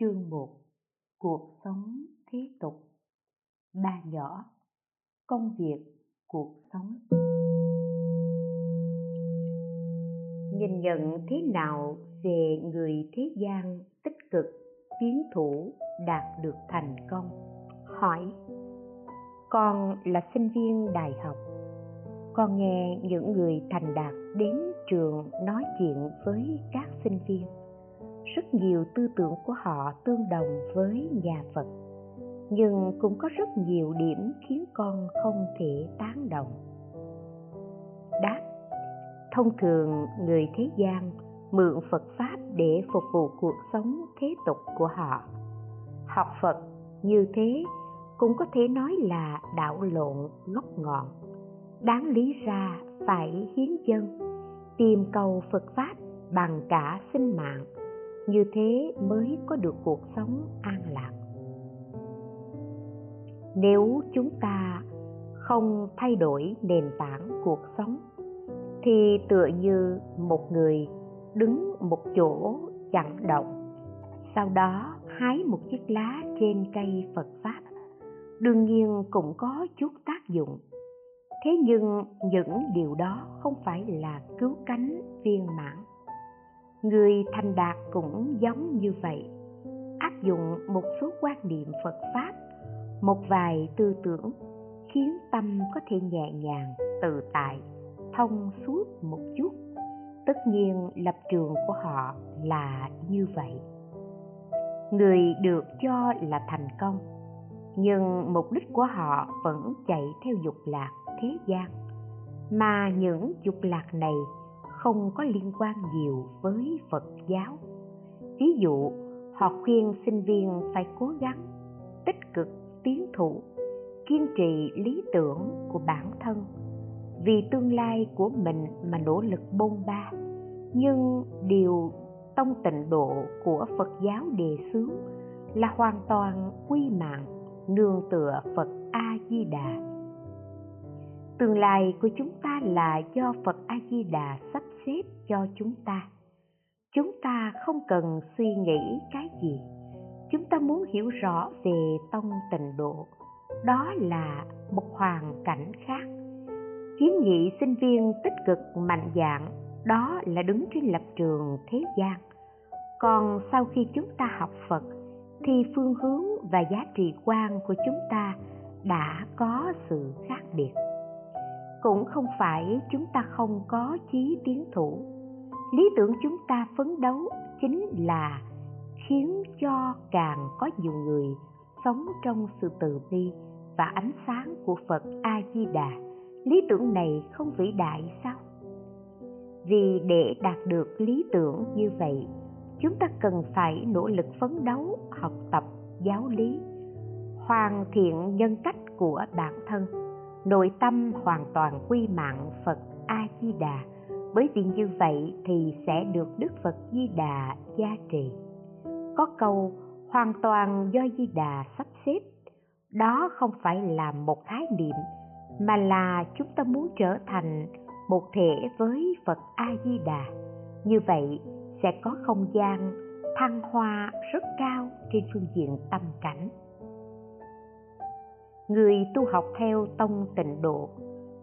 Chương 1 Cuộc sống thế tục. Ba nhỏ Công việc, cuộc sống. Nhìn nhận thế nào về người thế gian tích cực, tiến thủ, đạt được thành công? Hỏi. Con là sinh viên đại học. Con nghe những người thành đạt đến trường nói chuyện với các sinh viên rất nhiều tư tưởng của họ tương đồng với nhà phật, nhưng cũng có rất nhiều điểm khiến con không thể tán đồng. Đáp, thông thường người thế gian mượn phật pháp để phục vụ cuộc sống thế tục của họ. Học phật như thế cũng có thể nói là đảo lộn gốc ngọn. Đáng lý ra phải hiến dân, tìm cầu phật pháp bằng cả sinh mạng như thế mới có được cuộc sống an lạc. Nếu chúng ta không thay đổi nền tảng cuộc sống, thì tựa như một người đứng một chỗ chẳng động, sau đó hái một chiếc lá trên cây phật pháp. Đương nhiên cũng có chút tác dụng. Thế nhưng những điều đó không phải là cứu cánh viên mãn người thành đạt cũng giống như vậy. Áp dụng một số quan niệm phật pháp, một vài tư tưởng, khiến tâm có thể nhẹ nhàng, tự tại, thông suốt một chút. Tất nhiên, lập trường của họ là như vậy. Người được cho là thành công, nhưng mục đích của họ vẫn chạy theo dục lạc thế gian. Mà những dục lạc này không có liên quan nhiều với phật giáo. Ví dụ, họ khuyên sinh viên phải cố gắng, tích cực, tiến thủ, kiên trì lý tưởng của bản thân. Vì tương lai của mình mà nỗ lực bôn ba. Nhưng điều tông tịnh độ của phật giáo đề xướng là hoàn toàn quy mạng, nương tựa phật a di đà. Tương lai của chúng ta là do phật a di đà sắp xếp cho chúng ta. Chúng ta không cần suy nghĩ cái gì. Chúng ta muốn hiểu rõ về tông tịnh độ. Đó là một hoàn cảnh khác. Kiến nghị sinh viên tích cực mạnh dạn đó là đứng trên lập trường thế gian. Còn sau khi chúng ta học phật, thì phương hướng và giá trị quan của chúng ta đã có sự khác biệt cũng không phải chúng ta không có chí tiến thủ. Lý tưởng chúng ta phấn đấu chính là khiến cho càng có nhiều người sống trong sự từ bi và ánh sáng của phật a di đà lý tưởng này không vĩ đại sao? Vì để đạt được lý tưởng như vậy, chúng ta cần phải nỗ lực phấn đấu, học tập, giáo lý, hoàn thiện nhân cách của bản thân nội tâm hoàn toàn quy mạng phật a di đà bởi vì như vậy thì sẽ được đức phật di đà gia trì. Có câu, hoàn toàn do di đà sắp xếp. Đó không phải là một khái niệm, mà là chúng ta muốn trở thành một thể với phật a di đà như vậy sẽ có không gian thăng hoa rất cao trên phương diện tâm cảnh người tu học theo tông tịnh độ,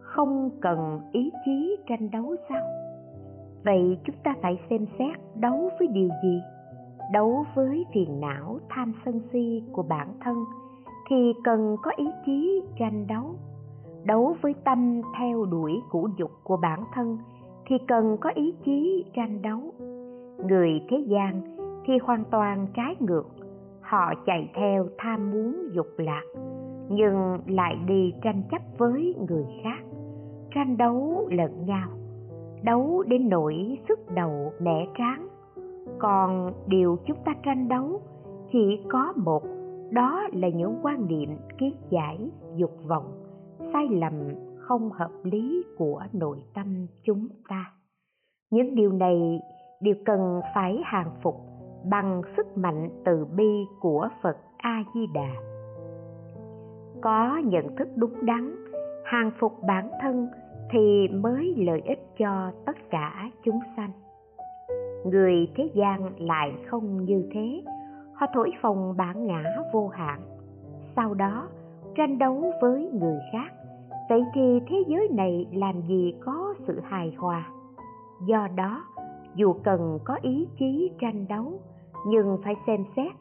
không cần ý chí tranh đấu sao? Vậy chúng ta phải xem xét đấu với điều gì? Đấu với phiền não tham sân si của bản thân thì cần có ý chí tranh đấu. Đấu với tâm theo đuổi cũ dục của bản thân thì cần có ý chí tranh đấu. Người thế gian thì hoàn toàn trái ngược, họ chạy theo tham muốn dục lạc nhưng lại đi tranh chấp với người khác. Tranh đấu lẫn nhau, đấu đến nỗi sức đầu mẻ tráng. Còn điều chúng ta tranh đấu chỉ có một, đó là những quan niệm kiến giải, dục vọng, sai lầm không hợp lý của nội tâm chúng ta. Những điều này đều cần phải hàng phục bằng sức mạnh từ bi của phật a di đà có nhận thức đúng đắn, hàng phục bản thân thì mới lợi ích cho tất cả chúng sanh. Người thế gian lại không như thế, họ thổi phồng bản ngã vô hạn. Sau đó, tranh đấu với người khác, vậy thì thế giới này làm gì có sự hài hòa? Do đó, dù cần có ý chí tranh đấu, nhưng phải xem xét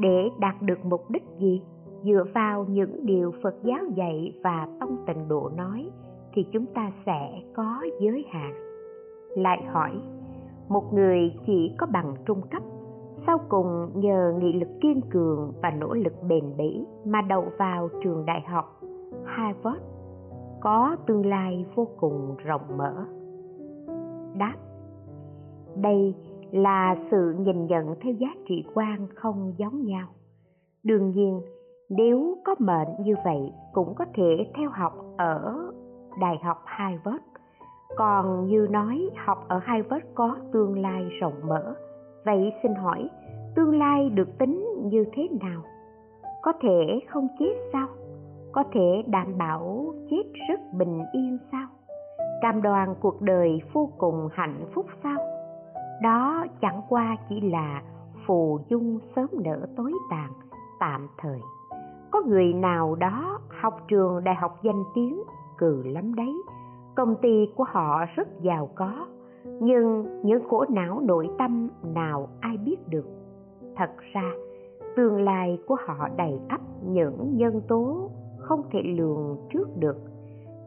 để đạt được mục đích gì? Dựa vào những điều phật giáo dạy và tông tịnh độ nói, thì chúng ta sẽ có giới hạn. Lại hỏi, một người chỉ có bằng trung cấp, sau cùng nhờ nghị lực kiên cường và nỗ lực bền bỉ mà đậu vào trường đại học harvard, có tương lai vô cùng rộng mở? Đáp, đây là sự nhìn nhận theo giá trị quan không giống nhau. Đương nhiên nếu có mệnh như vậy cũng có thể theo học ở đại học harvard. Còn như nói, học ở harvard có tương lai rộng mở. Vậy xin hỏi, tương lai được tính như thế nào? Có thể không chết sao? Có thể đảm bảo chết rất bình yên sao? Cam đoan cuộc đời vô cùng hạnh phúc sao? Đó chẳng qua chỉ là phù dung sớm nở tối tàn, tạm thời có người nào đó học trường đại học danh tiếng, cừ lắm đấy. Công ty của họ rất giàu có, nhưng những khổ não nội tâm nào ai biết được? Thật ra, tương lai của họ đầy ắp những nhân tố không thể lường trước được.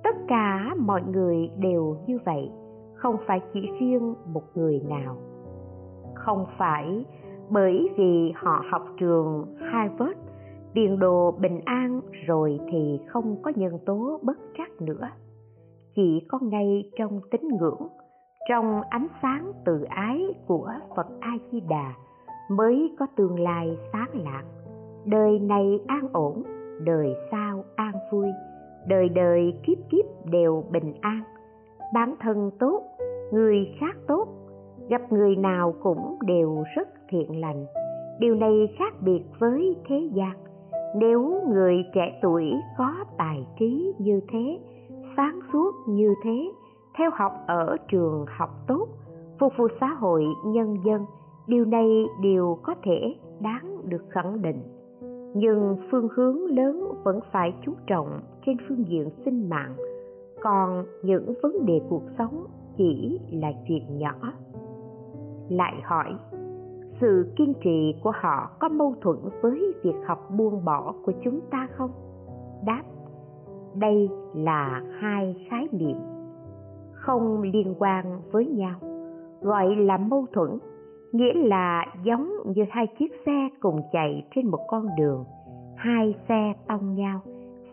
Tất cả mọi người đều như vậy, không phải chỉ riêng một người nào. Không phải bởi vì họ học trường harvard tiền đồ bình an rồi thì không có nhân tố bất trắc nữa. Chỉ có ngay trong tín ngưỡng, trong ánh sáng từ ái của phật a di đà mới có tương lai sáng lạc đời này an ổn, đời sau an vui, đời đời kiếp kiếp đều bình an. Bản thân tốt, người khác tốt, gặp người nào cũng đều rất thiện lành. Điều này khác biệt với thế gian nếu người trẻ tuổi có tài trí như thế, sáng suốt như thế, theo học ở trường học tốt, phục vụ xã hội, nhân dân, điều này đều có thể đáng được khẳng định. Nhưng phương hướng lớn vẫn phải chú trọng trên phương diện sinh mạng, còn những vấn đề cuộc sống chỉ là chuyện nhỏ. Lại hỏi sự kiên trì của họ có mâu thuẫn với việc học buông bỏ của chúng ta không? Đáp, đây là hai khái niệm không liên quan với nhau, gọi là mâu thuẫn, nghĩa là giống như hai chiếc xe cùng chạy trên một con đường, hai xe tông nhau,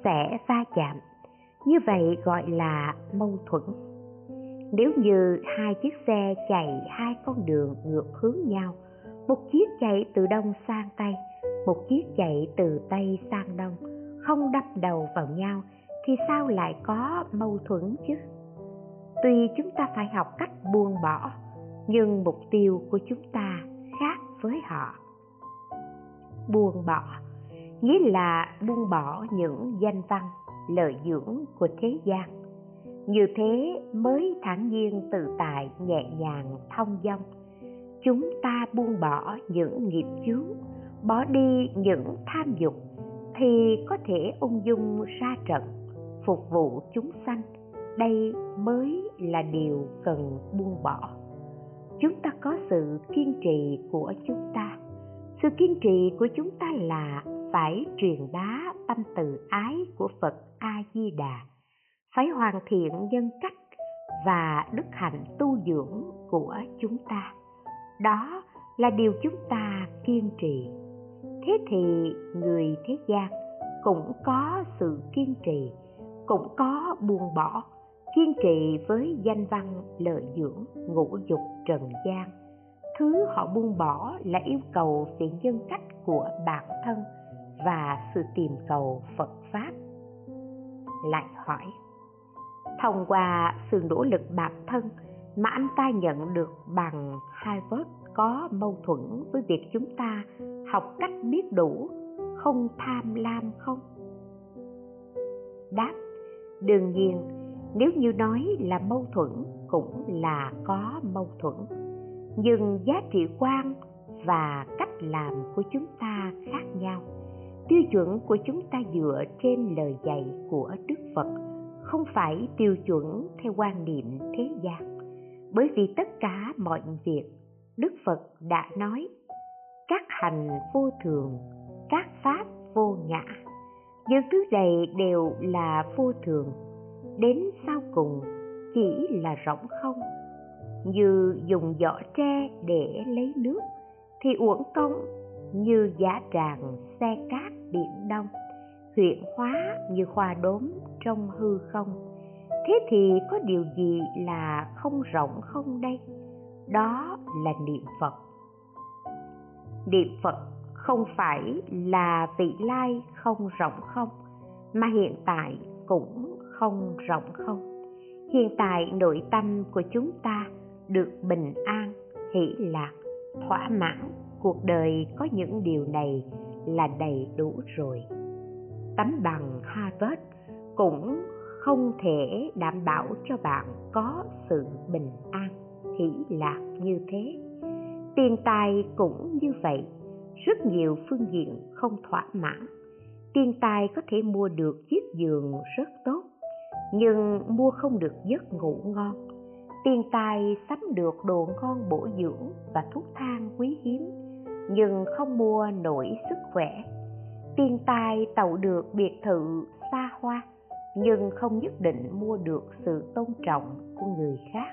sẽ va chạm. Như vậy gọi là mâu thuẫn. Nếu như hai chiếc xe chạy hai con đường ngược hướng nhau một chiếc chạy từ đông sang tây, một chiếc chạy từ tây sang đông, không đâm đầu vào nhau thì sao lại có mâu thuẫn chứ? Tuy chúng ta phải học cách buông bỏ, nhưng mục tiêu của chúng ta khác với họ. Buông bỏ, nghĩa là buông bỏ những danh văn, lợi dưỡng của thế gian. Như thế mới thản nhiên tự tại, nhẹ nhàng, thông dong chúng ta buông bỏ những nghiệp chướng, bỏ đi những tham dục, thì có thể ung dung ra trận, phục vụ chúng sanh. Đây mới là điều cần buông bỏ. Chúng ta có sự kiên trì của chúng ta. Sự kiên trì của chúng ta là phải truyền bá tâm từ ái của phật a di đà phải hoàn thiện nhân cách và đức hạnh tu dưỡng của chúng ta đó là điều chúng ta kiên trì. Thế thì người thế gian cũng có sự kiên trì, cũng có buông bỏ, kiên trì với danh văn, lợi dưỡng, ngũ dục, trần gian. Thứ họ buông bỏ là yêu cầu về nhân cách của bản thân và sự tìm cầu phật pháp. Lại hỏi, thông qua sự nỗ lực bản thân mà anh ta nhận được bằng harvard có mâu thuẫn với việc chúng ta học cách biết đủ, không tham lam không? Đáp, đương nhiên, nếu như nói là mâu thuẫn cũng là có mâu thuẫn. Nhưng giá trị quan và cách làm của chúng ta khác nhau. Tiêu chuẩn của chúng ta dựa trên lời dạy của đức phật, không phải tiêu chuẩn theo quan niệm thế gian bởi vì tất cả mọi việc, đức phật đã nói, các hành vô thường, các pháp vô ngã. Những thứ này đều là vô thường. Đến sau cùng, chỉ là rỗng không. Như dùng giỏ tre để lấy nước, thì uổng công như giá tràng xe cát biển đông huyện hóa như khoa đốm trong hư không thế thì có điều gì là không rộng không đây? Đó là niệm phật. Niệm phật không phải là vị lai không rộng không, mà hiện tại cũng không rộng không. Hiện tại nội tâm của chúng ta được bình an, hỷ lạc, thỏa mãn. Cuộc đời có những điều này là đầy đủ rồi. Tấm bằng harvard cũng không thể đảm bảo cho bạn có sự bình an. Hỷ lạc như thế. Tiền tài cũng như vậy, rất nhiều phương diện không thỏa mãn. Tiền tài có thể mua được chiếc giường rất tốt, nhưng mua không được giấc ngủ ngon. Tiền tài sắm được đồ ngon bổ dưỡng và thuốc thang quý hiếm, nhưng không mua nổi sức khỏe. Tiền tài tậu được biệt thự xa hoa nhưng không nhất định mua được sự tôn trọng của người khác.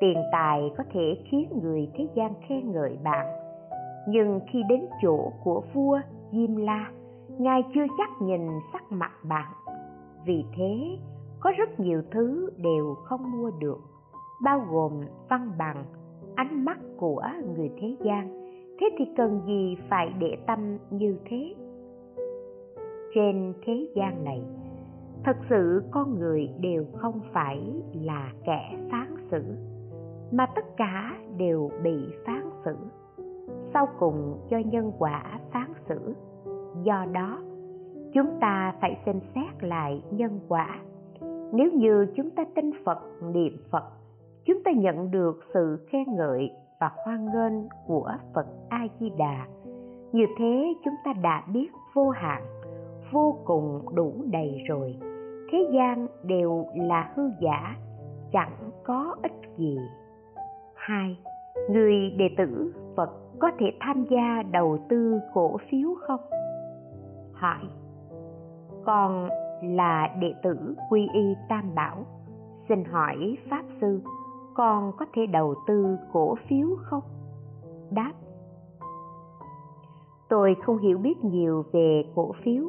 Tiền tài có thể khiến người thế gian khen ngợi bạn, nhưng khi đến chỗ của vua diêm la, ngài chưa chắc nhìn sắc mặt bạn. Vì thế, có rất nhiều thứ đều không mua được, bao gồm văn bằng, ánh mắt của người thế gian. Thế thì cần gì phải để tâm như thế? Trên thế gian này thật sự con người đều không phải là kẻ phán xử, mà tất cả đều bị phán xử. Sau cùng cho nhân quả phán xử, do đó chúng ta phải xem xét lại nhân quả. Nếu như chúng ta tin phật, niệm phật, chúng ta nhận được sự khen ngợi và hoan nghênh của phật a di đà như thế chúng ta đã biết vô hạn, vô cùng đủ đầy rồi thế gian đều là hư giả, chẳng có ích gì. Hai, người đệ tử phật có thể tham gia đầu tư cổ phiếu không? Hỏi còn là đệ tử quy y tam bảo, xin hỏi pháp sư con có thể đầu tư cổ phiếu không? Đáp, tôi không hiểu biết nhiều về cổ phiếu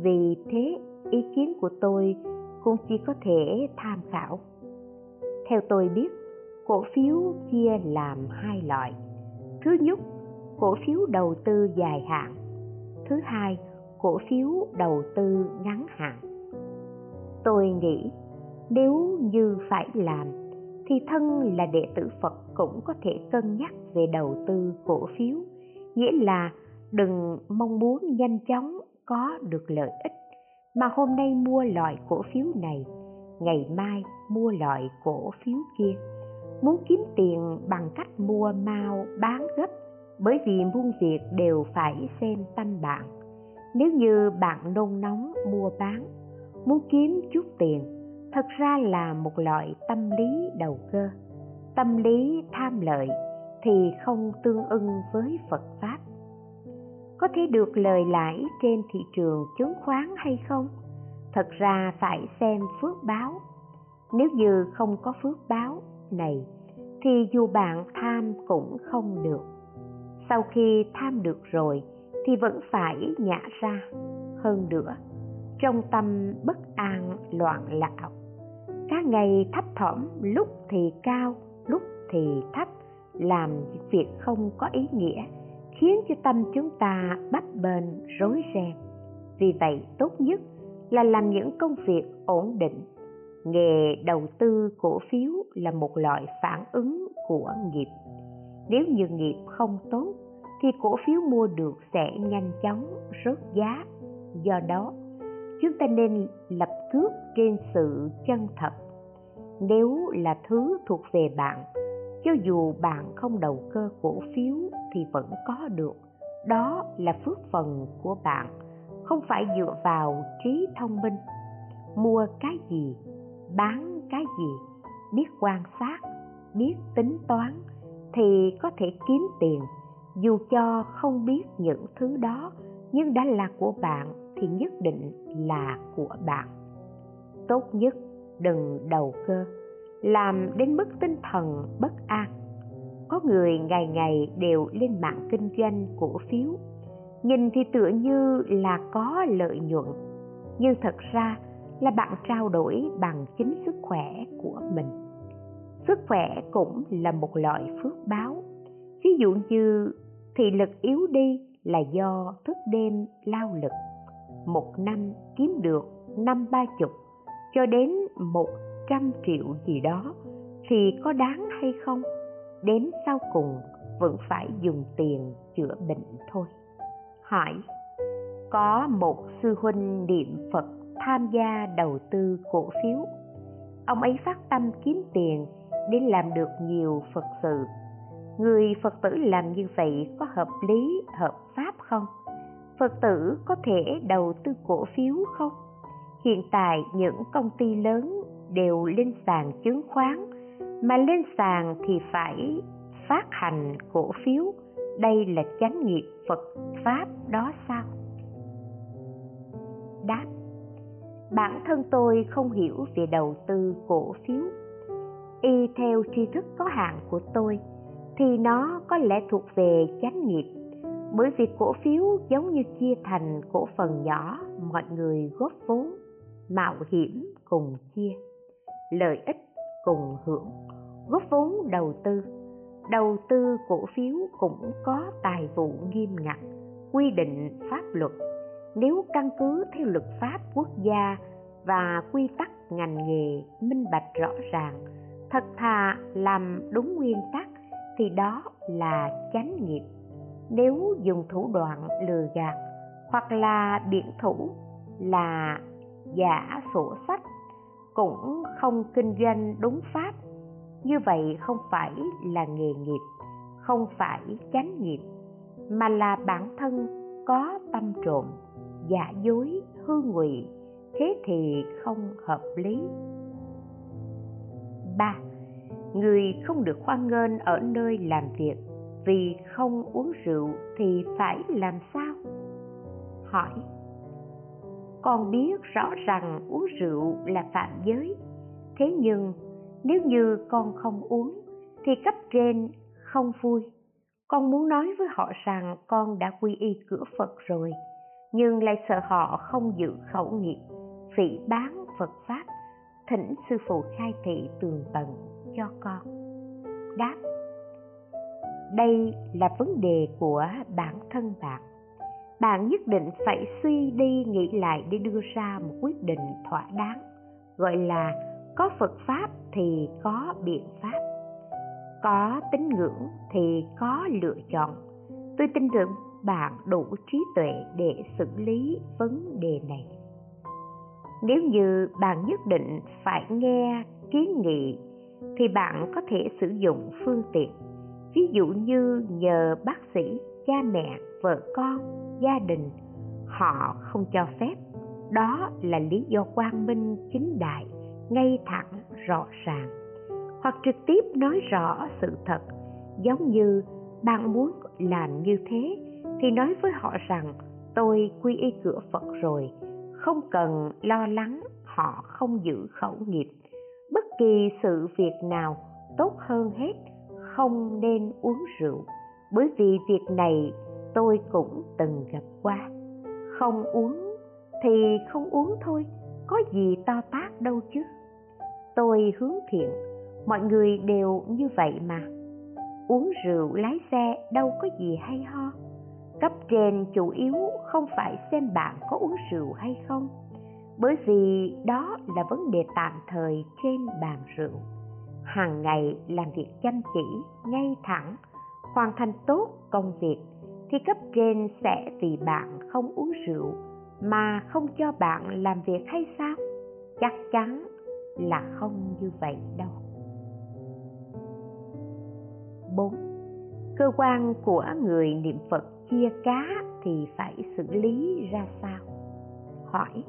vì thế ý kiến của tôi cũng chỉ có thể tham khảo. Theo tôi biết, cổ phiếu chia làm hai loại. Thứ nhất, cổ phiếu đầu tư dài hạn. Thứ hai, cổ phiếu đầu tư ngắn hạn. Tôi nghĩ nếu như phải làm, thì thân là đệ tử phật cũng có thể cân nhắc về đầu tư cổ phiếu. Nghĩa là đừng mong muốn nhanh chóng có được lợi ích mà hôm nay mua loại cổ phiếu này, ngày mai mua loại cổ phiếu kia. Muốn kiếm tiền bằng cách mua mau, bán gấp, bởi vì muôn việc đều phải xem tâm bạn. Nếu như bạn nôn nóng mua bán, muốn kiếm chút tiền, thật ra là một loại tâm lý đầu cơ. Tâm lý tham lợi thì không tương ưng với phật pháp có thể được lời lãi trên thị trường chứng khoán hay không? Thật ra phải xem phước báo. Nếu như không có phước báo này, thì dù bạn tham cũng không được. Sau khi tham được rồi, thì vẫn phải nhả ra. Hơn nữa, trong tâm bất an, loạn lạo các ngày thấp thỏm, lúc thì cao, lúc thì thấp, làm việc không có ý nghĩa khiến cho tâm chúng ta bấp bênh, rối ren. Vì vậy, tốt nhất là làm những công việc ổn định. Nghề đầu tư cổ phiếu là một loại phản ứng của nghiệp. Nếu như nghiệp không tốt, thì cổ phiếu mua được sẽ nhanh chóng rớt giá. Do đó, chúng ta nên lập cước trên sự chân thật. Nếu là thứ thuộc về bạn cho dù bạn không đầu cơ cổ phiếu thì vẫn có được. Đó là phước phần của bạn, không phải dựa vào trí thông minh. Mua cái gì, bán cái gì, biết quan sát, biết tính toán thì có thể kiếm tiền. Dù cho không biết những thứ đó, nhưng đã là của bạn thì nhất định là của bạn. Tốt nhất đừng đầu cơ làm đến mức tinh thần bất an. Có người ngày ngày đều lên mạng kinh doanh cổ phiếu. Nhìn thì tựa như là có lợi nhuận, nhưng thật ra là bạn trao đổi bằng chính sức khỏe của mình. Sức khỏe cũng là một loại phước báo. Ví dụ như thị lực yếu đi là do thức đêm lao lực. Một năm kiếm được năm ba chục, cho đến một trăm triệu gì đó, thì có đáng hay không? Đến sau cùng, vẫn phải dùng tiền chữa bệnh thôi. Hỏi, có một sư huynh niệm phật tham gia đầu tư cổ phiếu. Ông ấy phát tâm kiếm tiền để làm được nhiều phật sự. Người phật tử làm như vậy có hợp lý, hợp pháp không? Phật tử có thể đầu tư cổ phiếu không? Hiện tại những công ty lớn đều lên sàn chứng khoán, mà lên sàn thì phải phát hành cổ phiếu. Đây là chánh nghiệp phật pháp đó sao? Đáp, bản thân tôi không hiểu về đầu tư cổ phiếu. Y theo tri thức có hạn của tôi thì nó có lẽ thuộc về chánh nghiệp bởi vì cổ phiếu giống như chia thành cổ phần nhỏ, mọi người góp vốn, mạo hiểm cùng chia lợi ích cùng hưởng, góp vốn đầu tư. Đầu tư cổ phiếu cũng có tài vụ nghiêm ngặt, quy định pháp luật. Nếu căn cứ theo luật pháp quốc gia và quy tắc ngành nghề minh bạch rõ ràng, thật thà làm đúng nguyên tắc thì đó là chánh nghiệp. Nếu dùng thủ đoạn lừa gạt hoặc là biện thủ là giả sổ sách cũng không kinh doanh đúng pháp. Như vậy không phải là nghề nghiệp, không phải chánh nghiệp, mà là bản thân có tâm trộm, giả dối, hư ngụy, thế thì không hợp lý. Ba, người không được hoan nghênh ở nơi làm việc vì không uống rượu thì phải làm sao? Hỏi con biết rõ rằng uống rượu là phạm giới. Thế nhưng, nếu như con không uống, thì cấp trên không vui. Con muốn nói với họ rằng con đã quy y cửa phật rồi, nhưng lại sợ họ không giữ khẩu nghiệp, phỉ bán phật pháp, thỉnh sư phụ khai thị tường tận cho con. Đáp. Đây là vấn đề của bản thân bạn bạn nhất định phải suy đi nghĩ lại để đưa ra một quyết định thỏa đáng. Gọi là, có phật pháp thì có biện pháp. Có tín ngưỡng thì có lựa chọn. Tôi tin rằng bạn đủ trí tuệ để xử lý vấn đề này. Nếu như bạn nhất định phải nghe kiến nghị, thì bạn có thể sử dụng phương tiện. Ví dụ như nhờ bác sĩ, cha mẹ vợ con, gia đình, họ không cho phép. Đó là lý do quang minh chính đại, ngay thẳng, rõ ràng. Hoặc trực tiếp nói rõ sự thật, giống như bạn muốn làm như thế, thì nói với họ rằng, tôi quy y cửa phật rồi, không cần lo lắng, họ không giữ khẩu nghiệp. Bất kỳ sự việc nào tốt hơn hết, không nên uống rượu. Bởi vì việc này tôi cũng từng gặp qua. Không uống thì không uống thôi, có gì to tát đâu chứ. Tôi hướng thiện, mọi người đều như vậy mà. Uống rượu lái xe đâu có gì hay ho. Cấp trên chủ yếu không phải xem bạn có uống rượu hay không, bởi vì đó là vấn đề tạm thời trên bàn rượu. Hàng ngày làm việc chăm chỉ, ngay thẳng, hoàn thành tốt công việc thì cấp trên sẽ vì bạn không uống rượu mà không cho bạn làm việc hay sao? Chắc chắn là không như vậy đâu. 4. Cơ quan của người niệm Phật chia cá thì phải xử lý ra sao? Hỏi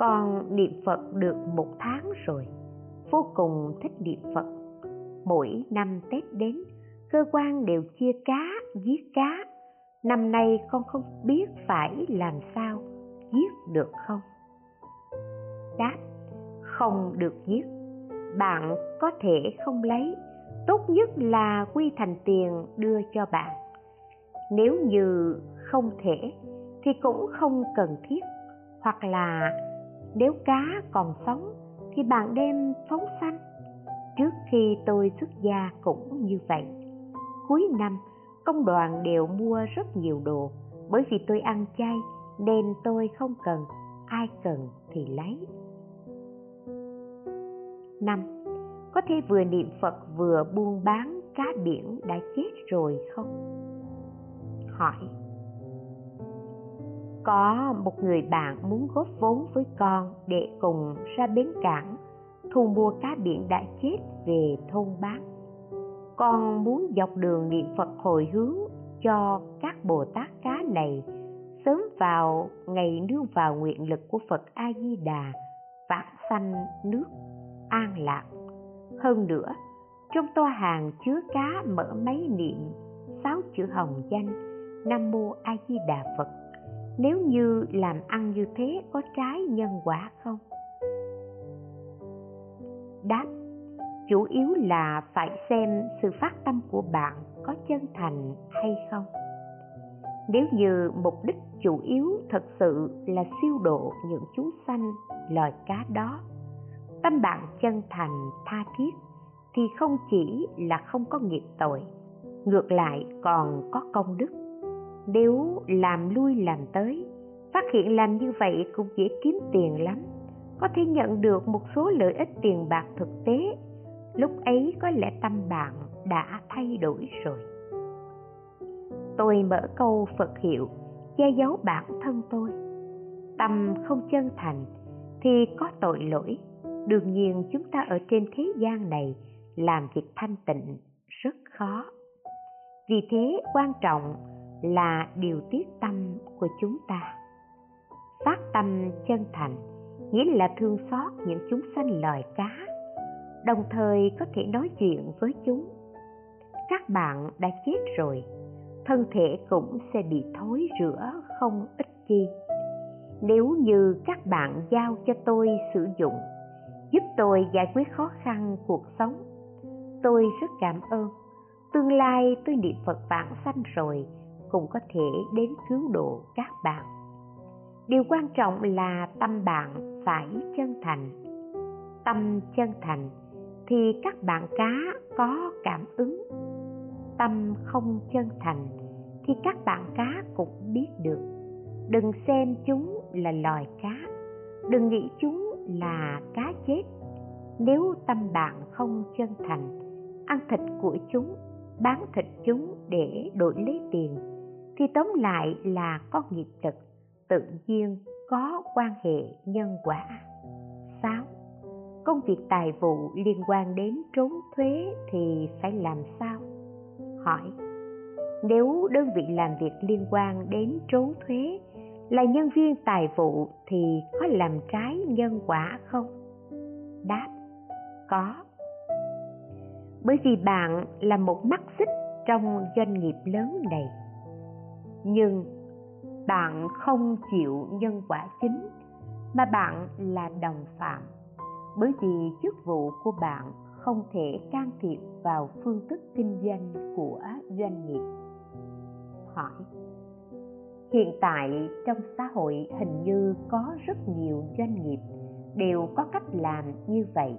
con niệm phật được một tháng rồi, vô cùng thích niệm phật. Mỗi năm tết đến, cơ quan đều chia cá giết cá. Năm nay con không biết phải làm sao giết được không? Đáp, không được giết. Bạn có thể không lấy. Tốt nhất là quy thành tiền đưa cho bạn. Nếu như không thể, thì cũng không cần thiết. Hoặc là nếu cá còn sống, thì bạn đem phóng sanh. Trước khi tôi xuất gia cũng như vậy. Cuối năm công đoàn đều mua rất nhiều đồ. Bởi vì tôi ăn chay, nên tôi không cần. Ai cần thì lấy. Năm, có thể vừa niệm phật vừa buôn bán cá biển đã chết rồi không? Hỏi. Có một người bạn muốn góp vốn với con để cùng ra bến cảng, thu mua cá biển đã chết về thôn bán con muốn dọc đường niệm phật hồi hướng cho các bồ tát cá này sớm vào ngày nương vào nguyện lực của phật a di đà vãng sanh nước an lạc. Hơn nữa, trong toa hàng chứa cá mở máy niệm sáu chữ hồng danh nam mô a di đà phật. Nếu như làm ăn như thế có trái nhân quả không? Đáp chủ yếu là phải xem sự phát tâm của bạn có chân thành hay không. Nếu như mục đích chủ yếu thật sự là siêu độ những chúng sanh, loài cá đó, tâm bạn chân thành, tha thiết, thì không chỉ là không có nghiệp tội, ngược lại còn có công đức. Nếu làm lui làm tới, phát hiện làm như vậy cũng dễ kiếm tiền lắm, có thể nhận được một số lợi ích tiền bạc thực tế lúc ấy có lẽ tâm bạn đã thay đổi rồi. Tôi mở câu phật hiệu, che giấu bản thân tôi. Tâm không chân thành thì có tội lỗi. Đương nhiên chúng ta ở trên thế gian này làm việc thanh tịnh rất khó. Vì thế quan trọng là điều tiết tâm của chúng ta. Phát tâm chân thành nghĩa là thương xót những chúng sanh loài cá đồng thời có thể nói chuyện với chúng. Các bạn đã chết rồi, thân thể cũng sẽ bị thối rữa không ít chi. Nếu như các bạn giao cho tôi sử dụng, giúp tôi giải quyết khó khăn cuộc sống, tôi rất cảm ơn. Tương lai tôi niệm phật vãng sanh rồi, cũng có thể đến cứu độ các bạn. Điều quan trọng là tâm bạn phải chân thành. Tâm chân thành thì các bạn cá có cảm ứng. Tâm không chân thành thì các bạn cá cũng biết được. Đừng xem chúng là loài cá. Đừng nghĩ chúng là cá chết. Nếu tâm bạn không chân thành, ăn thịt của chúng, bán thịt chúng để đổi lấy tiền, thì tóm lại là có nghiệp lực tự nhiên có quan hệ nhân quả. Sáu công việc tài vụ liên quan đến trốn thuế thì phải làm sao? Hỏi. Nếu đơn vị làm việc liên quan đến trốn thuế là nhân viên tài vụ thì có làm trái nhân quả không? Đáp. Có. Bởi vì bạn là một mắt xích trong doanh nghiệp lớn này. Nhưng bạn không chịu nhân quả chính mà bạn là đồng phạm bởi vì chức vụ của bạn không thể can thiệp vào phương thức kinh doanh của doanh nghiệp. Hỏi, hiện tại trong xã hội hình như có rất nhiều doanh nghiệp đều có cách làm như vậy.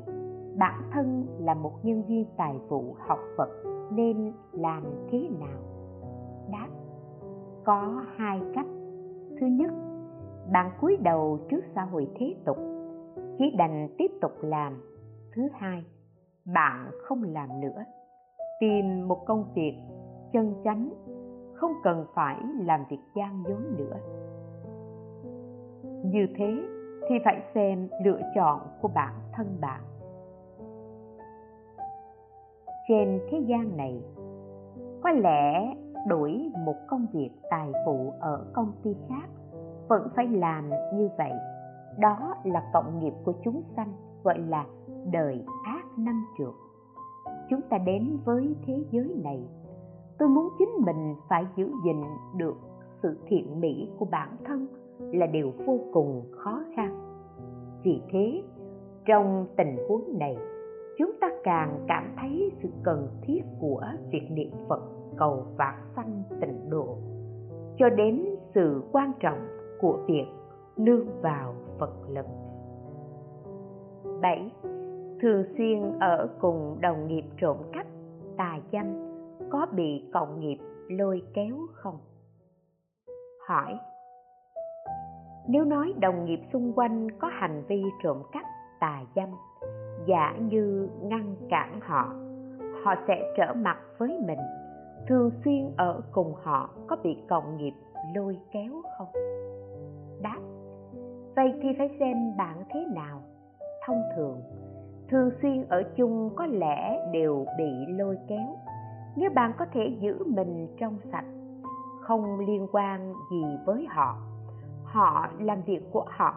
Bản thân là một nhân viên tài vụ học phật nên làm thế nào? Đáp, có hai cách. Thứ nhất, bạn cúi đầu trước xã hội thế tục chỉ đành tiếp tục làm. Thứ hai, bạn không làm nữa. Tìm một công việc chân chánh, không cần phải làm việc gian dối nữa. Như thế thì phải xem lựa chọn của bản thân bạn. Trên thế gian này, có lẽ đổi một công việc tài vụ ở công ty khác vẫn phải làm như vậy đó là cộng nghiệp của chúng sanh, gọi là đời ác năm trượt. Chúng ta đến với thế giới này. Tôi muốn chính mình phải giữ gìn được sự thiện mỹ của bản thân là điều vô cùng khó khăn. Vì thế, trong tình huống này, chúng ta càng cảm thấy sự cần thiết của việc niệm phật cầu vãng sanh tịnh độ. Cho đến sự quan trọng của việc nương vào phật lực 7. Thường xuyên ở cùng đồng nghiệp trộm cắp, tà dâm có bị cộng nghiệp lôi kéo không? Hỏi Nếu nói đồng nghiệp xung quanh có hành vi trộm cắp, tà dâm, giả như ngăn cản họ, họ sẽ trở mặt với mình. Thường xuyên ở cùng họ có bị cộng nghiệp lôi kéo không? Vậy thì phải xem bạn thế nào. Thông thường thường xuyên ở chung có lẽ đều bị lôi kéo. Nếu bạn có thể giữ mình trong sạch, không liên quan gì với họ họ làm việc của họ,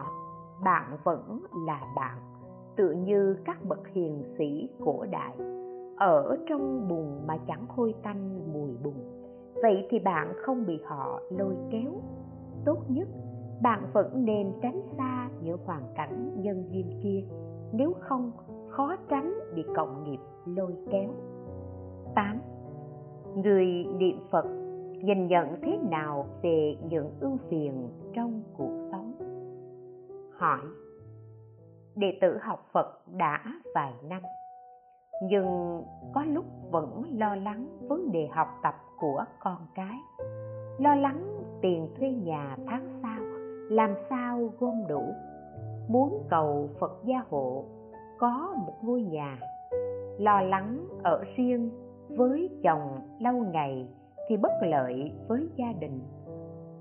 bạn vẫn là bạn tự như các bậc hiền sĩ cổ đại. Ở trong bùn mà chẳng hôi tanh mùi bùn, vậy thì bạn không bị họ lôi kéo. Tốt nhất bạn vẫn nên tránh xa những hoàn cảnh nhân duyên kia nếu không, khó tránh bị cộng nghiệp lôi kéo 8. Người niệm Phật nhìn nhận thế nào về những ưu phiền trong cuộc sống? Hỏi, Đệ tử học Phật đã vài năm, Nhưng có lúc vẫn lo lắng vấn đề học tập của con cái, Lo lắng tiền thuê nhà tháng sau làm sao gom đủ? Muốn cầu phật gia hộ, có một ngôi nhà. Lo lắng ở riêng với chồng lâu ngày thì bất lợi với gia đình.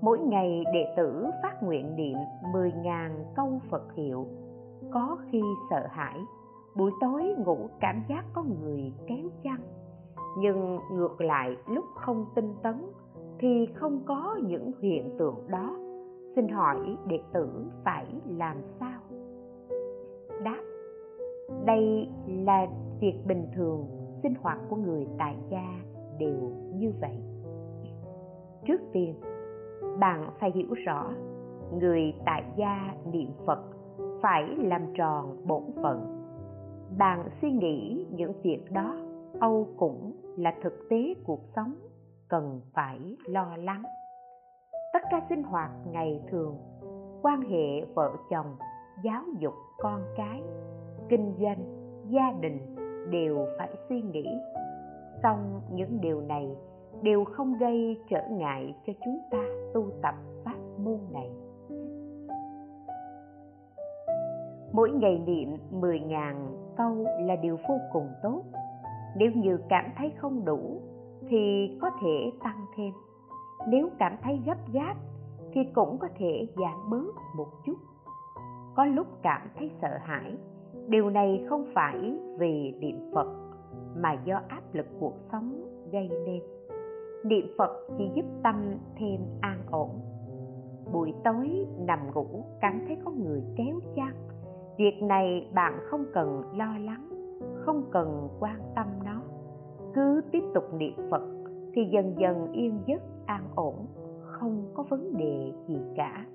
Mỗi ngày đệ tử phát nguyện niệm 10.000 câu Phật hiệu. Có khi sợ hãi, buổi tối ngủ cảm giác có người kéo chăn. Nhưng ngược lại, lúc không tinh tấn thì không có những hiện tượng đó xin hỏi đệ tử phải làm sao? Đáp, đây là việc bình thường, sinh hoạt của người tại gia đều như vậy. Trước tiên, bạn phải hiểu rõ, người tại gia niệm phật phải làm tròn bổn phận. Bạn suy nghĩ những việc đó, âu cũng là thực tế cuộc sống cần phải lo lắng tất cả sinh hoạt ngày thường, quan hệ vợ chồng, giáo dục con cái, kinh doanh, gia đình đều phải suy nghĩ. Song những điều này đều không gây trở ngại cho chúng ta tu tập pháp môn này. Mỗi ngày niệm 10.000 câu là điều vô cùng tốt. Nếu như cảm thấy không đủ thì có thể tăng thêm nếu cảm thấy gấp gáp thì cũng có thể giảm bớt một chút. Có lúc cảm thấy sợ hãi, điều này không phải vì niệm phật mà do áp lực cuộc sống gây nên. Niệm phật chỉ giúp tâm thêm an ổn. Buổi tối nằm ngủ cảm thấy có người kéo chăn. Việc này bạn không cần lo lắng, không cần quan tâm nó. Cứ tiếp tục niệm phật thì dần dần yên giấc, an ổn, không có vấn đề gì cả.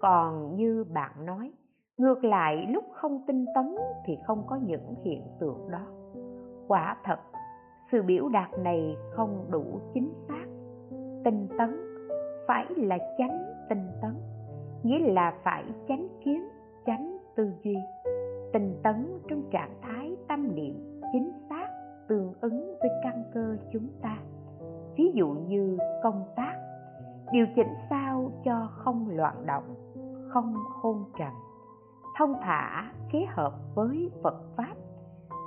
Còn như bạn nói, ngược lại lúc không tinh tấn thì không có những hiện tượng đó. Quả thật, sự biểu đạt này không đủ chính xác. Tinh tấn phải là chánh tinh tấn, nghĩa là phải chánh kiến, chánh tư duy. Tinh tấn trong trạng thái tâm niệm chính xác tương ứng với căn cơ chúng ta. Ví dụ như công tác, điều chỉnh sao cho không loạn động, không hôn trầm, thông thả kết hợp với phật pháp.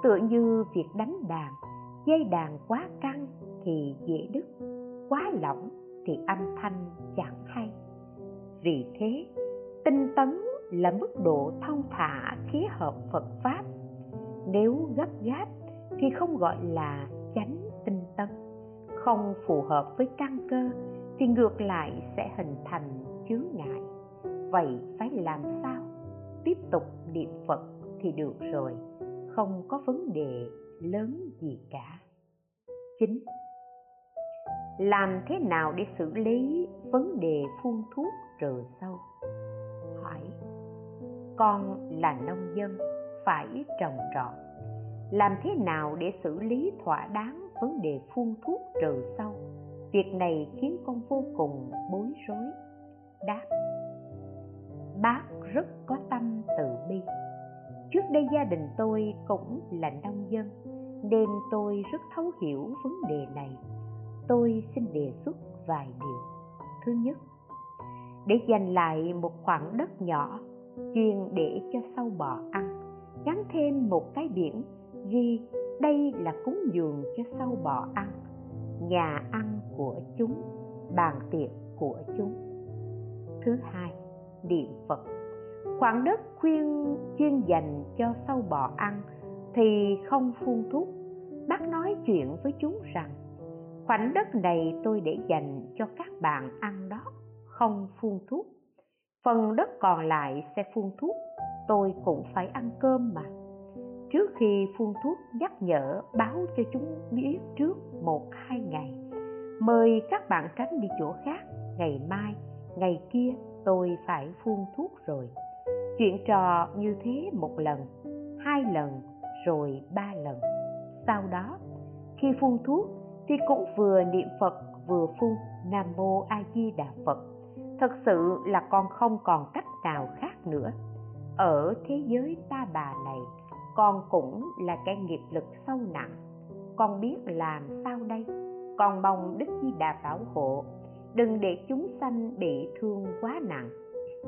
Tựa như việc đánh đàn, dây đàn quá căng thì dễ đứt, quá lỏng thì âm thanh chẳng hay. Vì thế, tinh tấn là mức độ thông thả kết hợp phật pháp. Nếu gấp gáp thì không gọi là chánh tinh tấn, không phù hợp với căn cơ, thì ngược lại sẽ hình thành chướng ngại. Vậy phải làm sao? Tiếp tục niệm phật thì được rồi, không có vấn đề lớn gì cả. Chính, làm thế nào để xử lý vấn đề phun thuốc trừ sâu? Hỏi, con là nông dân, phải trồng trọt làm thế nào để xử lý thỏa đáng vấn đề phun thuốc trừ sâu? Việc này khiến con vô cùng bối rối. Đáp. Bác rất có tâm từ bi. Trước đây gia đình tôi cũng là nông dân, nên tôi rất thấu hiểu vấn đề này. Tôi xin đề xuất vài điều. Thứ nhất, để dành lại một khoảng đất nhỏ, chuyên để cho sâu bọ ăn, gắn thêm một cái biển ghi, đây là cúng dường cho sâu bọ ăn. Nhà ăn của chúng, bàn tiệc của chúng. Thứ hai, niệm phật. Khoảng đất khuyên chuyên dành cho sâu bọ ăn thì không phun thuốc. Bác nói chuyện với chúng rằng, khoảnh đất này tôi để dành cho các bạn ăn đó, không phun thuốc. Phần đất còn lại sẽ phun thuốc, tôi cũng phải ăn cơm mà trước khi phun thuốc nhắc nhở, báo cho chúng biết trước một hai ngày. Mời các bạn tránh đi chỗ khác. Ngày mai, ngày kia, tôi phải phun thuốc rồi. Chuyện trò như thế một lần, hai lần, rồi ba lần. Sau đó, khi phun thuốc thì cũng vừa niệm phật, vừa phun nam mô a di đà phật. Thật sự là con không còn cách nào khác nữa. Ở thế giới ta bà này con cũng là cái nghiệp lực sâu nặng. Con biết làm sao đây? Con mong đức di đà bảo hộ. Đừng để chúng sanh bị thương quá nặng.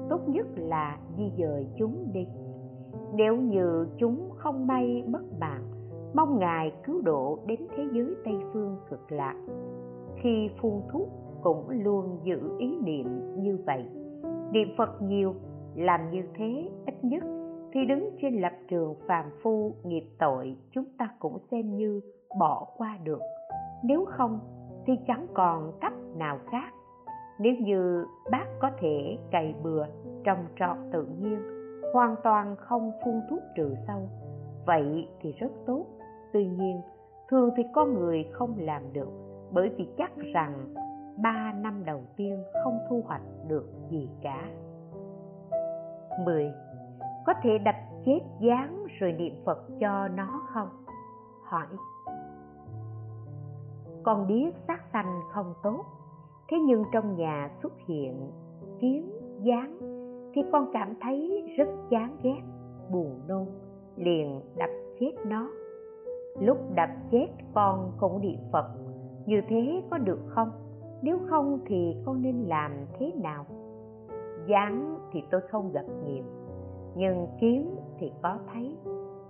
Tốt nhất là di dời chúng đi. Nếu như chúng không may bất mạng, mong ngài cứu độ đến thế giới tây phương cực lạc. Khi phun thuốc cũng luôn giữ ý niệm như vậy. Niệm phật nhiều, làm như thế ít nhất thì đứng trên lập trường phàm phu, nghiệp tội, chúng ta cũng xem như bỏ qua được. Nếu không, thì chẳng còn cách nào khác. Nếu như bác có thể cày bừa, trồng trọt tự nhiên, hoàn toàn không phun thuốc trừ sâu, vậy thì rất tốt. Tuy nhiên, thường thì con người không làm được, bởi vì chắc rằng ba năm đầu tiên không thu hoạch được gì cả. 10. Có thể đập chết dáng rồi niệm Phật cho nó không? Hỏi. Con biết sát sanh không tốt Thế nhưng trong nhà xuất hiện kiến, dáng Thì con cảm thấy rất chán ghét, buồn nôn Liền đập chết nó. Lúc đập chết con cũng niệm phật như thế có được không? Nếu không thì con nên làm thế nào? Dáng thì tôi không gặp nhiều nhưng kiến thì có thấy.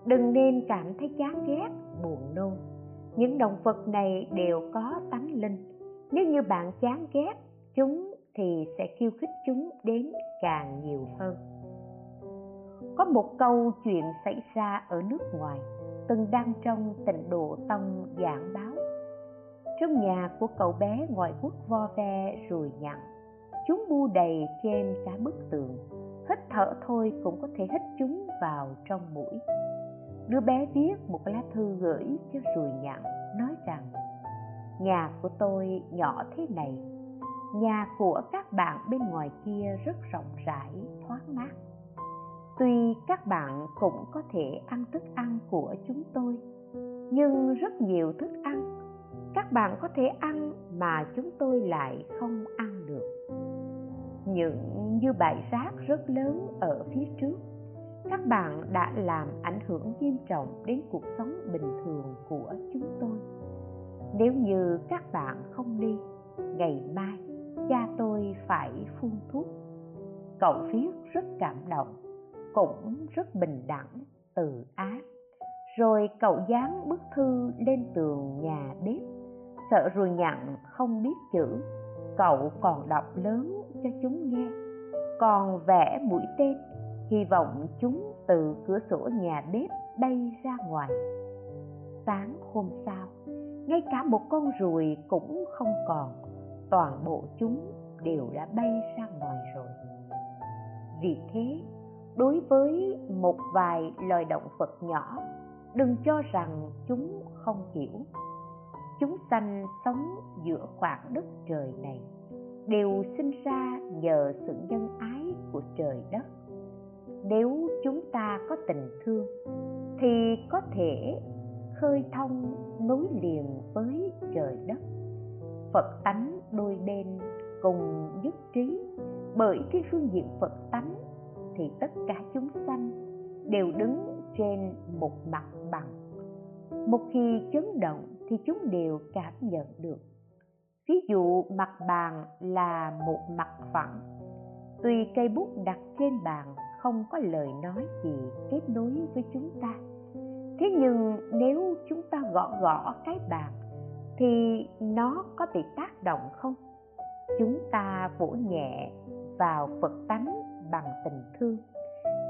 Đừng nên cảm thấy chán ghét, buồn nôn. Những động vật này đều có tánh linh. Nếu như bạn chán ghét chúng thì sẽ khiêu khích chúng đến càng nhiều hơn. Có một câu chuyện xảy ra ở nước ngoài, từng đăng trong tịnh độ tông giảng báo. Trong nhà của cậu bé ngoài quốc vo ve rồi nhặn, chúng bu đầy trên cả bức tường hít thở thôi cũng có thể hít chúng vào trong mũi. Đứa bé viết một lá thư gửi cho rùi nhặng, nói rằng, nhà của tôi nhỏ thế này, nhà của các bạn bên ngoài kia rất rộng rãi, thoáng mát. Tuy các bạn cũng có thể ăn thức ăn của chúng tôi, nhưng rất nhiều thức ăn các bạn có thể ăn mà chúng tôi lại không ăn được. Những như bãi rác rất lớn ở phía trước. Các bạn đã làm ảnh hưởng nghiêm trọng đến cuộc sống bình thường của chúng tôi. Nếu như các bạn không đi, ngày mai cha tôi phải phun thuốc. Cậu viết rất cảm động, cũng rất bình đẳng, từ ái. Rồi cậu dán bức thư lên tường nhà bếp. Sợ rồi nhặn không biết chữ, cậu còn đọc lớn cho chúng nghe còn vẽ mũi tên. Hy vọng chúng từ cửa sổ nhà bếp bay ra ngoài. Sáng hôm sau, ngay cả một con ruồi cũng không còn. Toàn bộ chúng đều đã bay ra ngoài rồi. Vì thế, đối với một vài loài động vật nhỏ, đừng cho rằng chúng không hiểu. Chúng sanh sống giữa khoảng đất trời này đều sinh ra nhờ sự nhân ái của trời đất. Nếu chúng ta có tình thương, thì có thể khơi thông nối liền với trời đất. Phật tánh đôi bên cùng nhất trí, bởi cái phương diện phật tánh, thì tất cả chúng sanh đều đứng trên một mặt bằng. Một khi chấn động, thì chúng đều cảm nhận được ví dụ mặt bàn là một mặt phẳng. Tuy cây bút đặt trên bàn không có lời nói gì kết nối với chúng ta. Thế nhưng nếu chúng ta gõ gõ cái bàn thì nó có bị tác động không? Chúng ta vỗ nhẹ vào phật tánh bằng tình thương.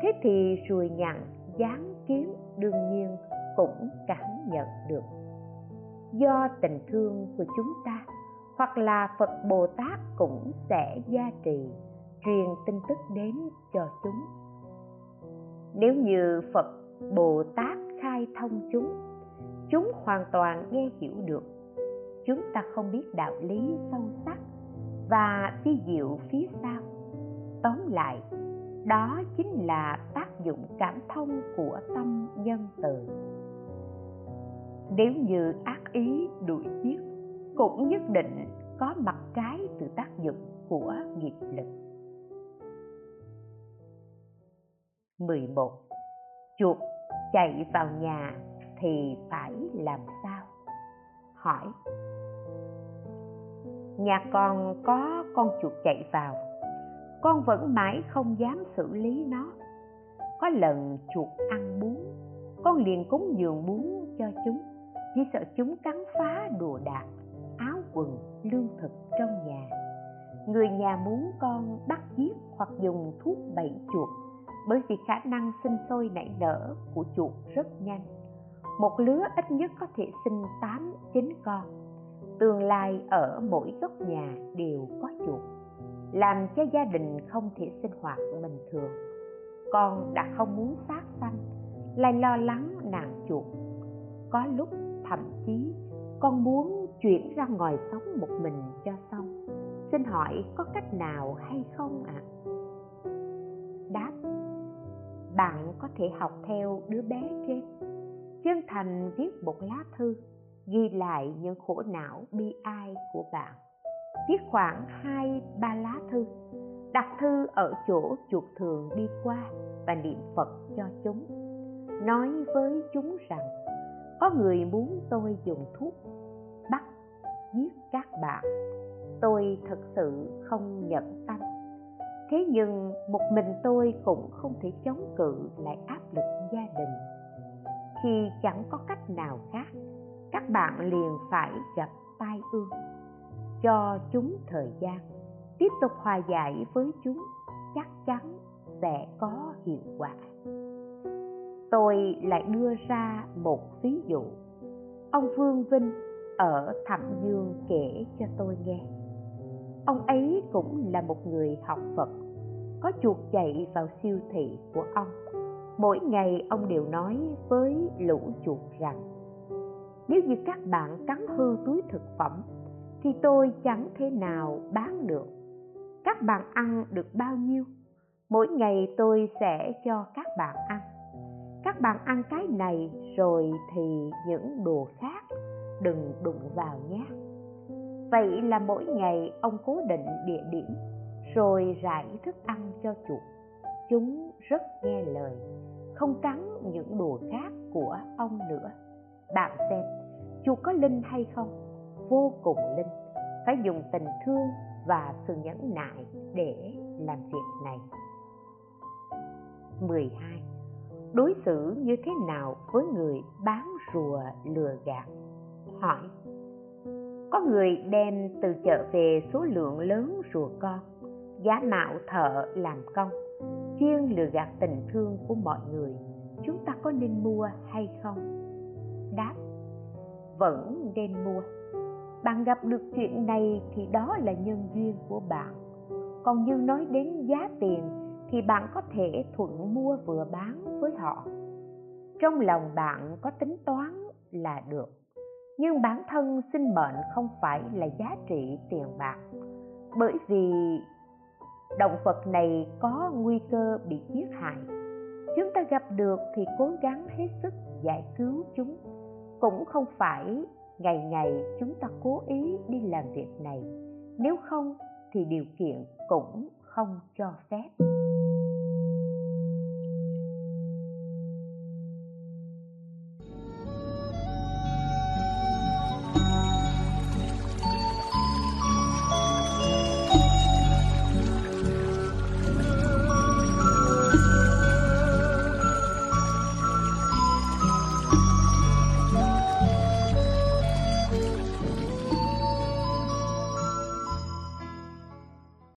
Thế thì ruồi nhặn dáng kiếm đương nhiên cũng cảm nhận được. Do tình thương của chúng ta hoặc là phật bồ tát cũng sẽ gia trì truyền tin tức đến cho chúng. Nếu như phật bồ tát khai thông chúng chúng hoàn toàn nghe hiểu được. Chúng ta không biết đạo lý sâu sắc và vi diệu phía sau. Tóm lại, đó chính là tác dụng cảm thông của tâm nhân từ. Nếu như ác ý đuổi giết cũng nhất định có mặt trái từ tác dụng của nghiệp lực 11. Chuột chạy vào nhà thì phải làm sao? Hỏi Nhà con có con chuột chạy vào, Con vẫn mãi không dám xử lý nó Có lần chuột ăn bún, Con liền cúng dường bún cho chúng Chỉ sợ chúng cắn phá đồ đạc quần, lương thực trong nhà Người nhà muốn con bắt giết hoặc dùng thuốc bẫy chuột bởi vì khả năng sinh sôi nảy nở của chuột rất nhanh. Một lứa ít nhất có thể sinh 8, 9 con. Tương lai ở mỗi góc nhà đều có chuột, làm cho gia đình không thể sinh hoạt bình thường. Con đã không muốn sát sanh, lại lo lắng nạn chuột. Có lúc thậm chí con muốn chuyển ra ngoài sống một mình cho xong. Xin hỏi có cách nào hay không ạ? À? Đáp, bạn có thể học theo đứa bé trên chân thành viết một lá thư, ghi lại những khổ não bi ai của bạn viết khoảng hai, ba lá thư, đặt thư ở chỗ chuột thường đi qua và niệm phật cho chúng nói với chúng rằng, có người muốn tôi dùng thuốc giết các bạn. Tôi thật sự không nhận tâm thế nhưng một mình tôi cũng không thể chống cự lại áp lực gia đình. Khi chẳng có cách nào khác, các bạn liền phải gặp tai ương. Cho chúng thời gian, tiếp tục hòa giải với chúng, chắc chắn sẽ có hiệu quả. Tôi lại đưa ra một ví dụ. Ông vương vinh ở thẳng dương kể cho tôi nghe. Ông ấy cũng là một người học phật, có chuột chạy vào siêu thị của ông. Mỗi ngày ông đều nói với lũ chuột rằng, nếu như các bạn cắn hư túi thực phẩm, thì tôi chẳng thể nào bán được. Các bạn ăn được bao nhiêu? Mỗi ngày tôi sẽ cho các bạn ăn. Các bạn ăn cái này rồi thì những đồ khác đừng đụng vào nhé. Vậy là mỗi ngày ông cố định địa điểm, rồi rải thức ăn cho chuột chúng rất nghe lời, không cắn những đồ khác của ông nữa. Bạn xem chuột có linh hay không? Vô cùng linh. Phải dùng tình thương và sự nhẫn nại để làm việc này. 12. Đối xử như thế nào với người bán rùa lừa gạt? Hỏi. Có người đem từ chợ về số lượng lớn rùa con, giá mạo thợ làm công, chuyên lừa gạt tình thương của mọi người. Chúng ta có nên mua hay không? Đáp, vẫn nên mua. Bạn gặp được chuyện này thì đó là nhân duyên của bạn. Còn như nói đến giá tiền thì bạn có thể thuận mua vừa bán với họ. Trong lòng bạn có tính toán là được nhưng bản thân sinh mệnh không phải là giá trị tiền bạc. Bởi vì động vật này có nguy cơ bị giết hại. Chúng ta gặp được thì cố gắng hết sức giải cứu chúng. Cũng không phải ngày ngày chúng ta cố ý đi làm việc này. Nếu không thì điều kiện cũng không cho phép.